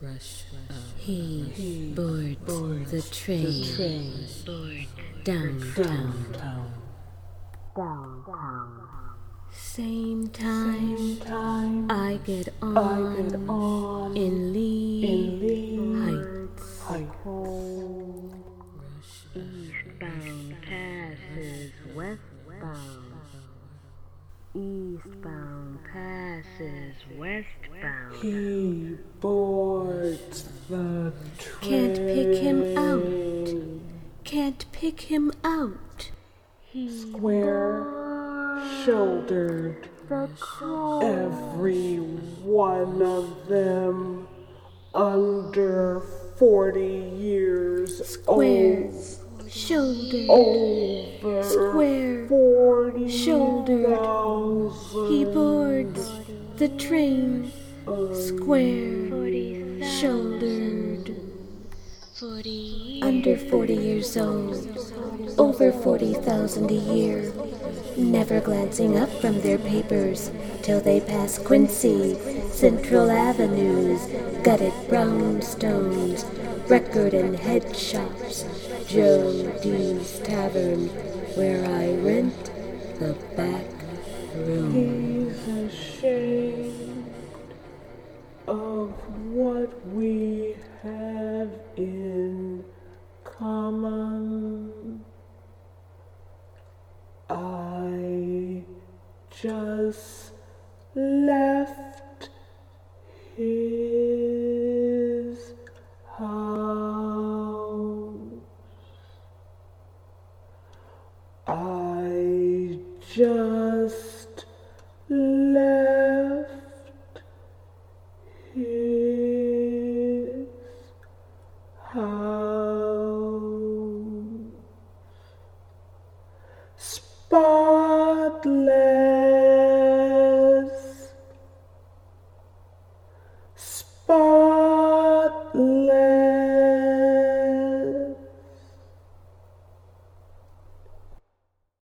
Rush He boards the train. Downtown. Same time I get on in Lee Heights. Eastbound passes westbound. Eastbound passes westbound. He boards the train. Can't pick him out. Can't pick him out. Square shouldered. Every one of them under 40 years Square old. Shouldered. Over Square 40 shouldered. He boards the train. Square shouldered. Under 40 years old. Over 40,000 a year. Never glancing up from their papers till they pass Quincy, Central Avenues, gutted brownstones, record and head shops, Joe D's Tavern, where I rent the back room. He's ashamed of what we have in common. I just left just left his house. Spotless